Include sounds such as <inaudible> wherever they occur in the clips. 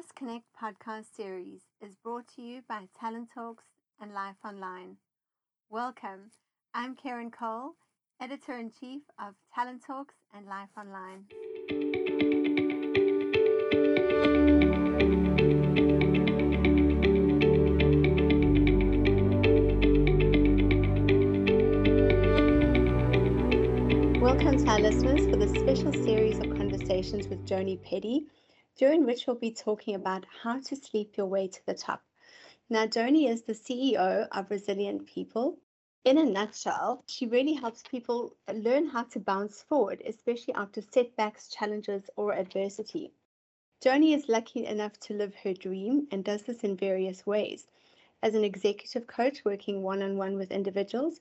This Connect podcast series is brought to you by Talent Talks and Life Online. Welcome. I'm Karen Cole, editor in chief of Talent Talks and Life Online. Welcome to our listeners for this special series of conversations with Joni Petty, during which we'll be talking about how to sleep your way to the top. Now, Joni is the CEO of Resilient People. In a nutshell, she really helps people learn how to bounce forward, especially after setbacks, challenges, or adversity. Joni is lucky enough to live her dream and does this in various ways. As an executive coach working one on one with individuals,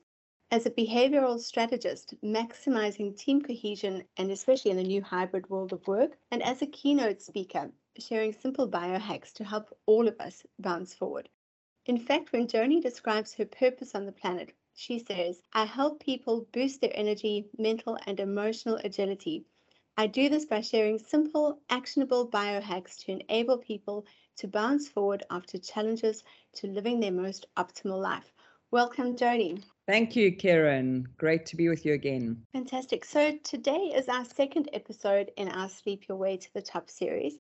as a behavioral strategist, maximizing team cohesion and especially in the new hybrid world of work, and as a keynote speaker, sharing simple biohacks to help all of us bounce forward. In fact, when Joni describes her purpose on the planet, she says, I help people boost their energy, mental, and emotional agility. I do this by sharing simple, actionable biohacks to enable people to bounce forward after challenges to living their most optimal life. Welcome, Joni. Thank you, Karen. Great to be with you again. Fantastic. So, today is our second episode in our Sleep Your Way to the Top series.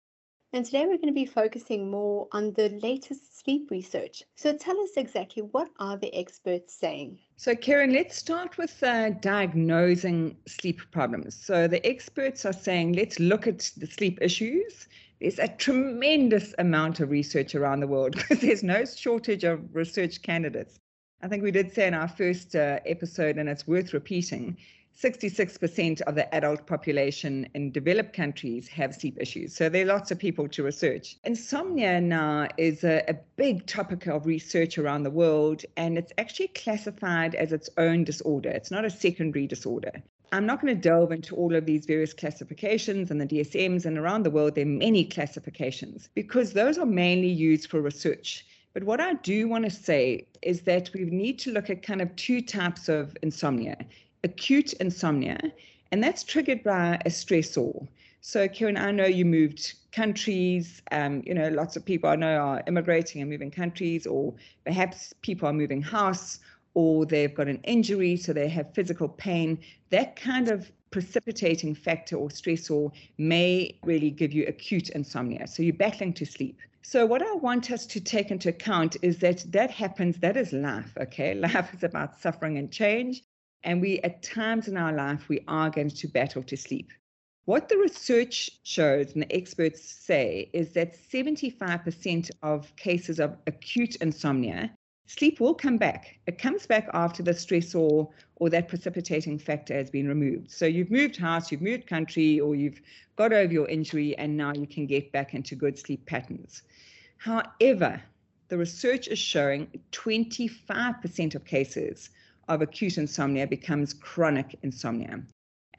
And today we're going to be focusing more on the latest sleep research. So, tell us exactly what are the experts saying? So, Karen, let's start with uh, diagnosing sleep problems. So, the experts are saying let's look at the sleep issues. There's a tremendous amount of research around the world <laughs> because there's no shortage of research candidates. I think we did say in our first uh, episode, and it's worth repeating 66% of the adult population in developed countries have sleep issues. So there are lots of people to research. Insomnia now is a, a big topic of research around the world, and it's actually classified as its own disorder. It's not a secondary disorder. I'm not going to delve into all of these various classifications and the DSMs, and around the world, there are many classifications because those are mainly used for research. But what I do want to say is that we need to look at kind of two types of insomnia acute insomnia, and that's triggered by a stressor. So, Karen, I know you moved countries. Um, you know, lots of people I know are immigrating and moving countries, or perhaps people are moving house, or they've got an injury, so they have physical pain. That kind of precipitating factor or stressor may really give you acute insomnia. So, you're battling to sleep. So, what I want us to take into account is that that happens, that is life, okay? <laughs> Life is about suffering and change. And we, at times in our life, we are going to battle to sleep. What the research shows and the experts say is that 75% of cases of acute insomnia, sleep will come back. It comes back after the stressor or that precipitating factor has been removed. So you've moved house, you've moved country, or you've got over your injury, and now you can get back into good sleep patterns. However, the research is showing 25% of cases of acute insomnia becomes chronic insomnia.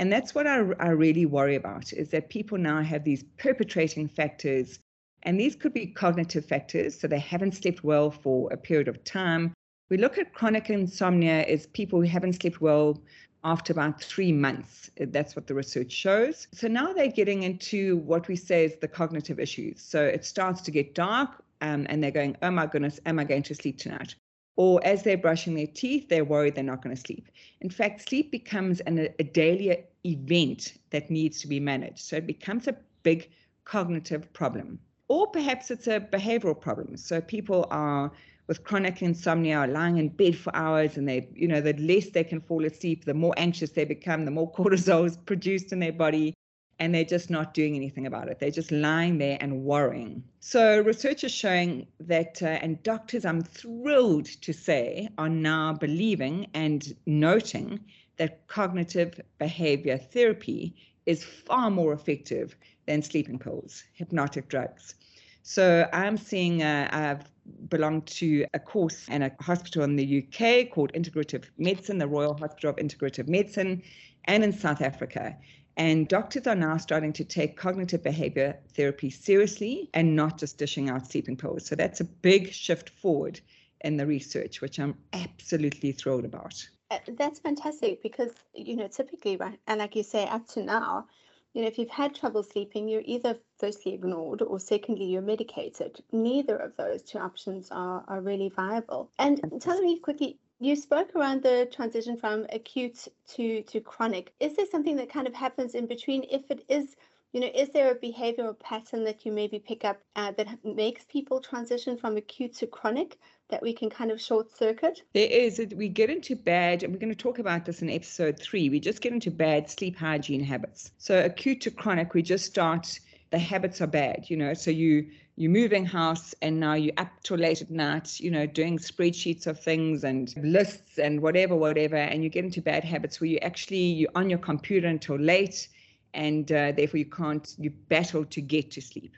And that's what I, I really worry about is that people now have these perpetrating factors, and these could be cognitive factors. So they haven't slept well for a period of time. We look at chronic insomnia as people who haven't slept well after about three months. That's what the research shows. So now they're getting into what we say is the cognitive issues. So it starts to get dark um, and they're going, oh my goodness, am I going to sleep tonight? or as they're brushing their teeth, they're worried they're not going to sleep. In fact, sleep becomes an, a daily event that needs to be managed. So it becomes a big cognitive problem. Or perhaps it's a behavioral problem. So people are with chronic insomnia lying in bed for hours and they, you know, the less they can fall asleep, the more anxious they become, the more <laughs> cortisol is produced in their body and they're just not doing anything about it. They're just lying there and worrying. So, research is showing that, uh, and doctors, I'm thrilled to say, are now believing and noting that cognitive behavior therapy is far more effective than sleeping pills, hypnotic drugs. So, I'm seeing, uh, I've belonged to a course and a hospital in the UK called Integrative Medicine, the Royal Hospital of Integrative Medicine, and in South Africa. And doctors are now starting to take cognitive behavior therapy seriously and not just dishing out sleeping pills. So that's a big shift forward in the research, which I'm absolutely thrilled about. Uh, that's fantastic because, you know, typically, right, and like you say, up to now, you know, if you've had trouble sleeping, you're either firstly ignored or secondly you're medicated. Neither of those two options are, are really viable. And tell me quickly, you spoke around the transition from acute to, to chronic. Is there something that kind of happens in between if it is you know, is there a behavioral pattern that you maybe pick up uh, that makes people transition from acute to chronic that we can kind of short circuit? There is. We get into bad, and we're going to talk about this in episode three. We just get into bad sleep hygiene habits. So acute to chronic, we just start. The habits are bad, you know. So you you're moving house, and now you're up till late at night, you know, doing spreadsheets of things and lists and whatever, whatever, and you get into bad habits where you actually you're on your computer until late and uh, therefore you can't you battle to get to sleep.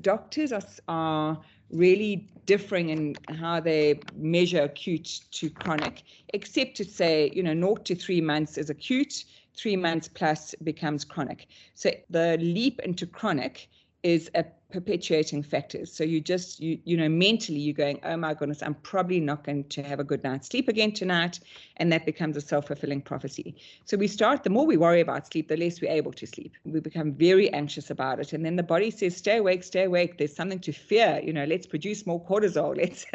Doctors are, are really differing in how they measure acute to chronic except to say you know naught to three months is acute three months plus becomes chronic. So the leap into chronic is a perpetuating factors. So you just you you know mentally you're going, oh my goodness, I'm probably not going to have a good night's sleep again tonight, and that becomes a self-fulfilling prophecy. So we start the more we worry about sleep, the less we're able to sleep. We become very anxious about it, and then the body says, stay awake, stay awake. There's something to fear. You know, let's produce more cortisol. <laughs> Let's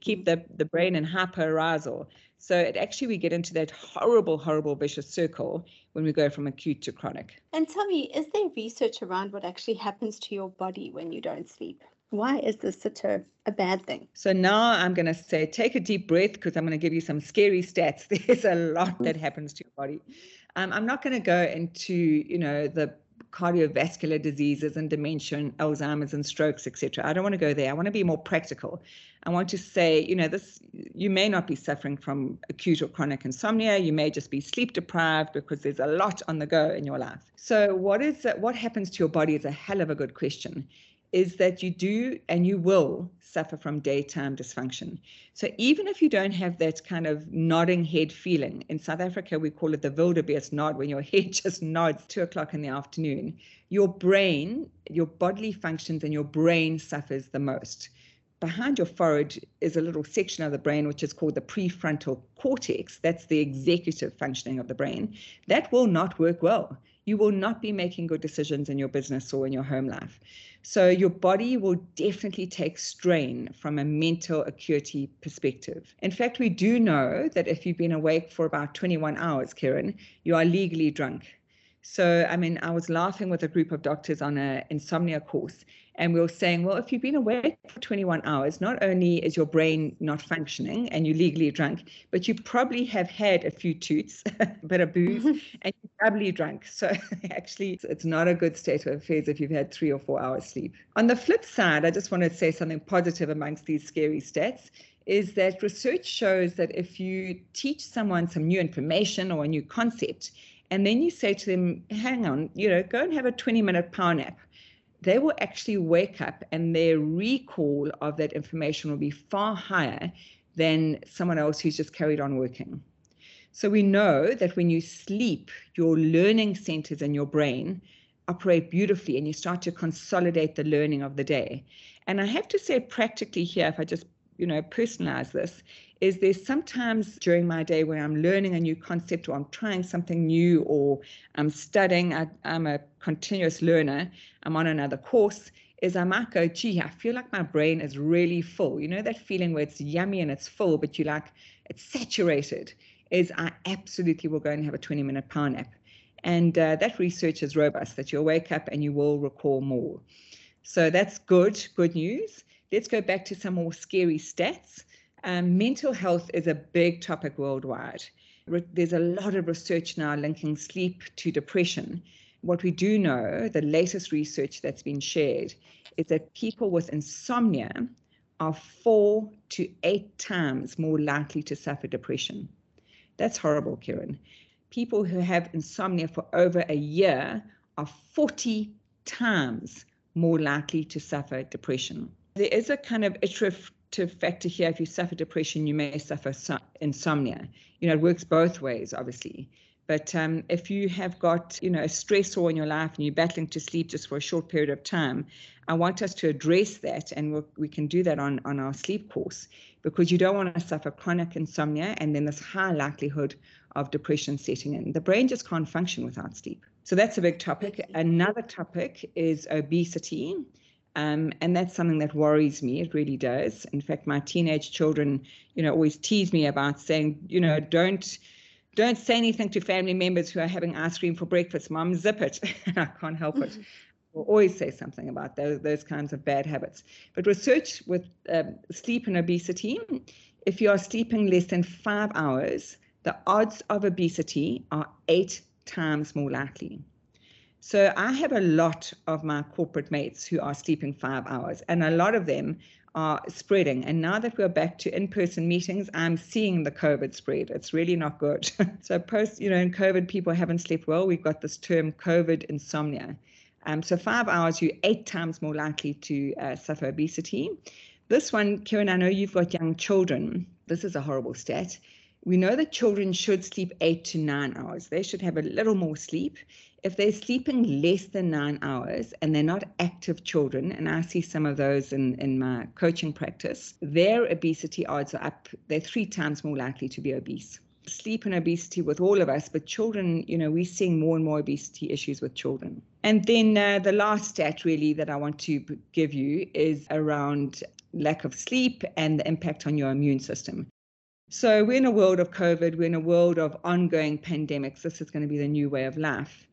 keep the the brain in hyperarousal. So it actually we get into that horrible, horrible vicious circle when we go from acute to chronic. And tell me, is there research around what actually happens to your body when you don't sleep? Why is this such a, a bad thing? So now I'm going to say, take a deep breath because I'm going to give you some scary stats. <laughs> There's a lot that happens to your body. Um, I'm not going to go into, you know, the cardiovascular diseases and dementia and Alzheimer's and strokes, etc. I don't want to go there. I want to be more practical. I want to say, you know, this you may not be suffering from acute or chronic insomnia. You may just be sleep deprived because there's a lot on the go in your life. So, what is what happens to your body is a hell of a good question is that you do and you will suffer from daytime dysfunction. So even if you don't have that kind of nodding head feeling, in South Africa we call it the wildebeest nod, when your <laughs> head just nods two o'clock in the afternoon, your brain, your bodily functions and your brain suffers the most. Behind your forehead is a little section of the brain which is called the prefrontal cortex. That's the executive functioning of the brain. That will not work well. You will not be making good decisions in your business or in your home life. So your body will definitely take strain from a mental acuity perspective. In fact, we do know that if you've been awake for about 21 hours, Kieran, you are legally drunk. So, I mean, I was laughing with a group of doctors on an insomnia course, and we were saying, well, if you've been awake for 21 hours, not only is your brain not functioning and you're legally drunk, but you probably have had a few toots, <laughs> a bit of booze, <laughs> and you're doubly drunk. So <laughs> actually, it's not a good state of affairs if you've had three or four hours sleep. On the flip side, I just want to say something positive amongst these scary stats is that research shows that if you teach someone some new information or a new concept, and then you say to them, hang on, you know, go and have a 20 minute power nap they will actually wake up and their recall of that information will be far higher than someone else who's just carried on working. So we know that when you sleep, your learning centers in your brain operate beautifully and you start to consolidate the learning of the day. And I have to say, practically here, if I just you know personalize this is there's sometimes during my day where I'm learning a new concept or I'm trying something new or I'm studying, I, am a continuous learner, I'm on another course, is I might go, gee, I feel like my brain is really full. You know that feeling where it's yummy and it's full, but you like it's saturated, is I absolutely will go and have a 20 minute power nap. And uh, that research is robust that you'll wake up and you will recall more. So that's good, good news. Let's go back to some more scary stats. Um, mental health is a big topic worldwide. Re- there's a lot of research now linking sleep to depression. What we do know, the latest research that's been shared, is that people with insomnia are four to eight times more likely to suffer depression. That's horrible, Kieran. People who have insomnia for over a year are 40 times more likely to suffer depression. There is a kind of iterative factor here. If you suffer depression, you may suffer insomnia. You know, it works both ways, obviously. But um, if you have got, you know, a stressor in your life and you're battling to sleep just for a short period of time, I want us to address that, and we'll, we can do that on, on our sleep course because you don't want to suffer chronic insomnia and then this high likelihood of depression setting in. The brain just can't function without sleep. So that's a big topic. Another topic is obesity. Um, and that's something that worries me. It really does. In fact, my teenage children, you know, always tease me about saying, you know, don't don't say anything to family members who are having ice cream for breakfast. Mom, zip it. <laughs> and I can't help it. <laughs> We'll always say something about those, those kinds of bad habits. But research with um, sleep and obesity, if you are sleeping less than five hours, the odds of obesity are eight times more likely. So I have a lot of my corporate mates who are sleeping five hours, and a lot of them are spreading. And now that we're back to in-person meetings, I'm seeing the COVID spread. It's really not good. <laughs> so post, you know, in COVID, people haven't slept well. We've got this term COVID insomnia. Um, so five hours, you're eight times more likely to uh, suffer obesity. This one, Kieran, I know you've got young children. This is a horrible stat. We know that children should sleep eight to nine hours. They should have a little more sleep if they're sleeping less than nine hours and they're not active children, and I see some of those in, in my coaching practice, their obesity odds are up. They're three times more likely to be obese. Sleep and obesity with all of us, but children, you know, we're seeing more and more obesity issues with children. And then uh, the last stat, really, that I want to give you is around lack of sleep and the impact on your immune system. So, we're in a world of COVID, we're in a world of ongoing pandemics. This is going to be the new way of life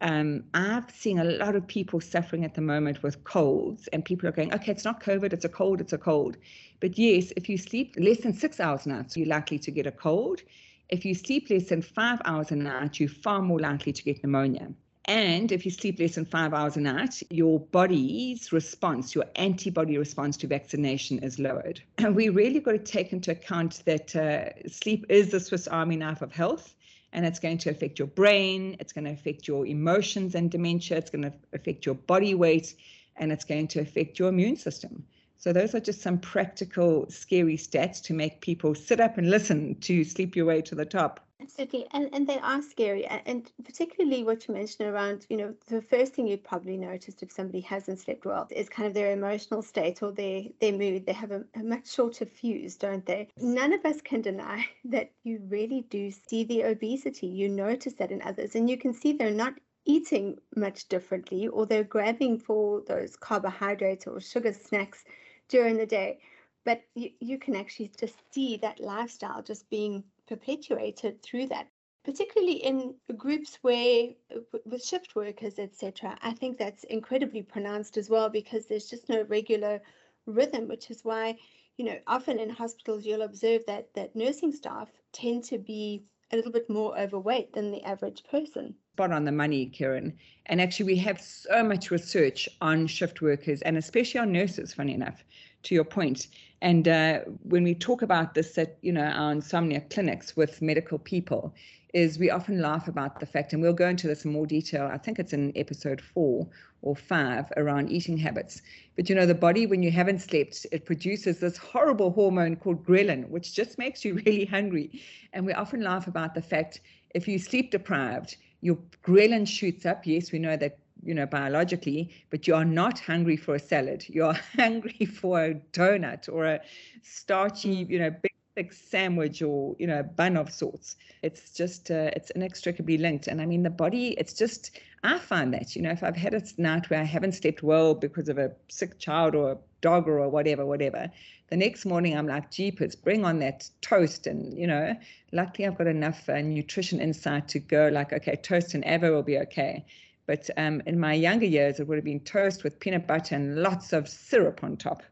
um, I've seen a lot of people suffering at the moment with colds, and people are going, okay, it's not COVID, it's a cold, it's a cold. But yes, if you sleep less than six hours a night, you're likely to get a cold. If you sleep less than five hours a night, you're far more likely to get pneumonia. And if you sleep less than five hours a night, your body's response, your antibody response to vaccination is lowered. And <clears throat> we really got to take into account that uh, sleep is the Swiss Army knife of health and it's going to affect your brain, it's going to affect your emotions and dementia, it's going to affect your body weight, and it's going to affect your immune system. So, those are just some practical, scary stats to make people sit up and listen to sleep your way to the top. Absolutely, and and they are scary, and particularly what you mentioned around, you know, the first thing you'd probably noticed if somebody hasn't slept well is kind of their emotional state or their their mood. They have a, a much shorter fuse, don't they? None of us can deny <laughs> that you really do see the obesity. You notice that in others, and you can see they're not eating much differently, or they're grabbing for those carbohydrates or sugar snacks during the day. But you, you can actually just see that lifestyle just being perpetuated through that particularly in groups where uh, with shift workers etc i think that's incredibly pronounced as well because there's just no regular rhythm which is why you know often in hospitals you'll observe that that nursing staff tend to be a little bit more overweight than the average person. Spot on the money kieran. And actually we have so much research on shift workers and especially on nurses funny enough to your point. And uh, when we talk about this at you know our insomnia clinics with medical people, is we often laugh about the fact, and we'll go into this in more detail. I think it's in episode four or five around eating habits. But you know, the body when you haven't slept, it produces this horrible hormone called ghrelin, which just makes you <laughs> really hungry. And we often laugh about the fact if you sleep deprived, your ghrelin shoots up. Yes, we know that you know, biologically, but you are not hungry for a salad. You are <laughs> hungry for a donut or a starchy, mm. you know, big thick sandwich or you know, a bun of sorts. It's just uh, it's inextricably linked. And I mean, the body, it's just I find that you know, if I've had a night where I haven't slept well because of a sick child or a dog or whatever, whatever. The next morning, I'm like, jeepers, bring on that toast. And, you know, luckily I've got enough uh, nutrition insight to go like, okay, toast and Avo will be okay. But um, in my younger years, it would have been toast with peanut butter and lots of syrup on top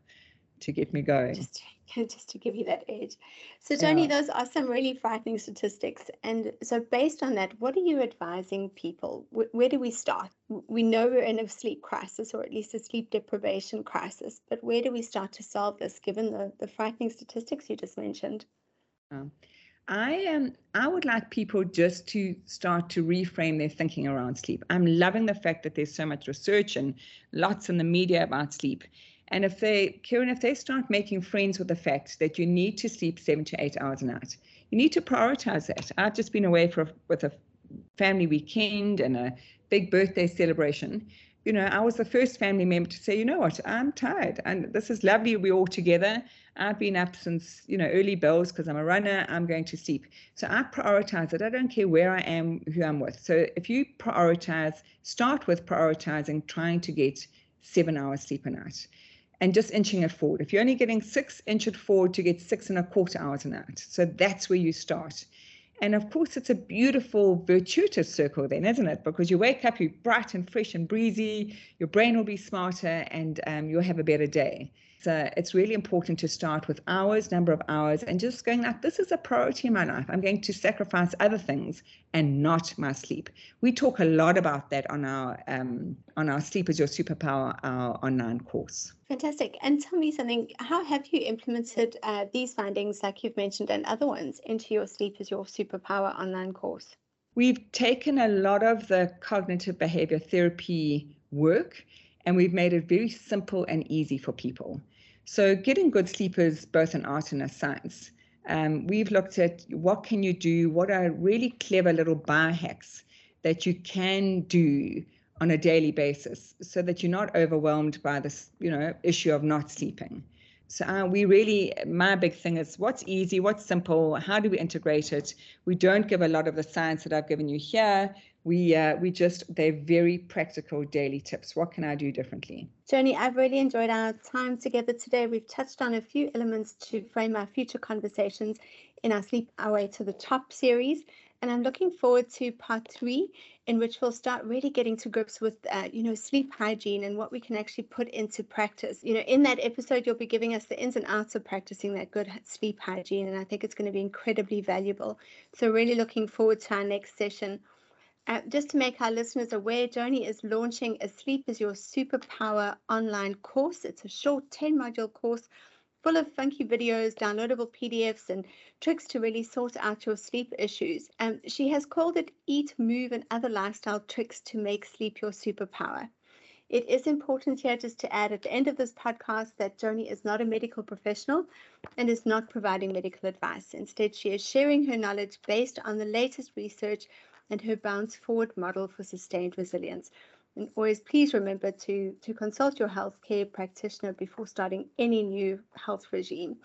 to get me going. Just, <laughs> just to give you that edge. So, Joni, yeah. those are some really frightening statistics. And so, based on that, what are you advising people? where do we start? We know we're in a sleep crisis, or at least a sleep deprivation crisis. But where do we start to solve this, given the, the frightening statistics you just mentioned? Um, I am. I would like people just to start to reframe their thinking around sleep. I'm loving the fact that there's so much research and lots in the media about sleep. And if they, Kieran, if they start making friends with the fact that you need to sleep seven to eight hours a night, you need to prioritize that. I've just been away for with a family weekend and a big birthday celebration, you know, I was the first family member to say, you know what, I'm tired and this is lovely. We're all together. I've been up since, you know, early bells because I'm a runner. I'm going to sleep. So I prioritize it. I don't care where I am, who I'm with. So if you prioritize, start with prioritizing trying to get seven hours sleep a night and just inching it forward. If you're only getting six, inch it forward to get six and a quarter hours a night. So that's where you start. And of course, it's a beautiful, virtuous circle, then, isn't it? Because you wake up, you're bright and fresh and breezy, your brain will be smarter, and um, you'll have a better day. So it's really important to start with hours, number of hours, and just going like, this is a priority in my life. I'm going to sacrifice other things and not my sleep. We talk a lot about that on our um, on our Sleep is Your Superpower, our online course. Fantastic. And tell me something. How have you implemented uh, these findings, like you've mentioned, and other ones into your Sleep is Your Superpower online course? We've taken a lot of the cognitive behavior therapy work and we've made it very simple and easy for people. So getting good sleep is both an art and a science. Um, we've looked at what can you do, what are really clever little biohacks that you can do on a daily basis so that you're not overwhelmed by this, you know, issue of not sleeping. So uh, we really, my big thing is what's easy, what's simple, how do we integrate it? We don't give a lot of the science that I've given you here we uh, we just they're very practical daily tips. What can I do differently? Joni, I've really enjoyed our time together today. We've touched on a few elements to frame our future conversations in our Sleep Our Way to the Top series. And I'm looking forward to part three, in which we'll start really getting to grips with, uh, you know, sleep hygiene and what we can actually put into practice. You know, in that episode, you'll be giving us the ins and outs of practicing that good sleep hygiene, and I think it's going to be incredibly valuable. So, really looking forward to our next session. Uh, just to make our listeners aware, Joni is launching a Sleep is Your Superpower online course. It's a short 10 module course full of funky videos, downloadable PDFs, and tricks to really sort out your sleep issues. Um, she has called it Eat, Move, and Other Lifestyle Tricks to Make Sleep Your Superpower. It is important here just to add at the end of this podcast that Joni is not a medical professional and is not providing medical advice. Instead, she is sharing her knowledge based on the latest research and her bounce forward model for sustained resilience. And always please remember to, to consult your healthcare practitioner before starting any new health regime.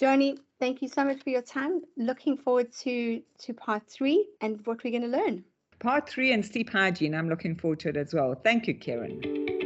Joni, thank you so much for your time. Looking forward to, to part three and what we're going to learn. Part three and sleep hygiene. I'm looking forward to it as well. Thank you, Karen.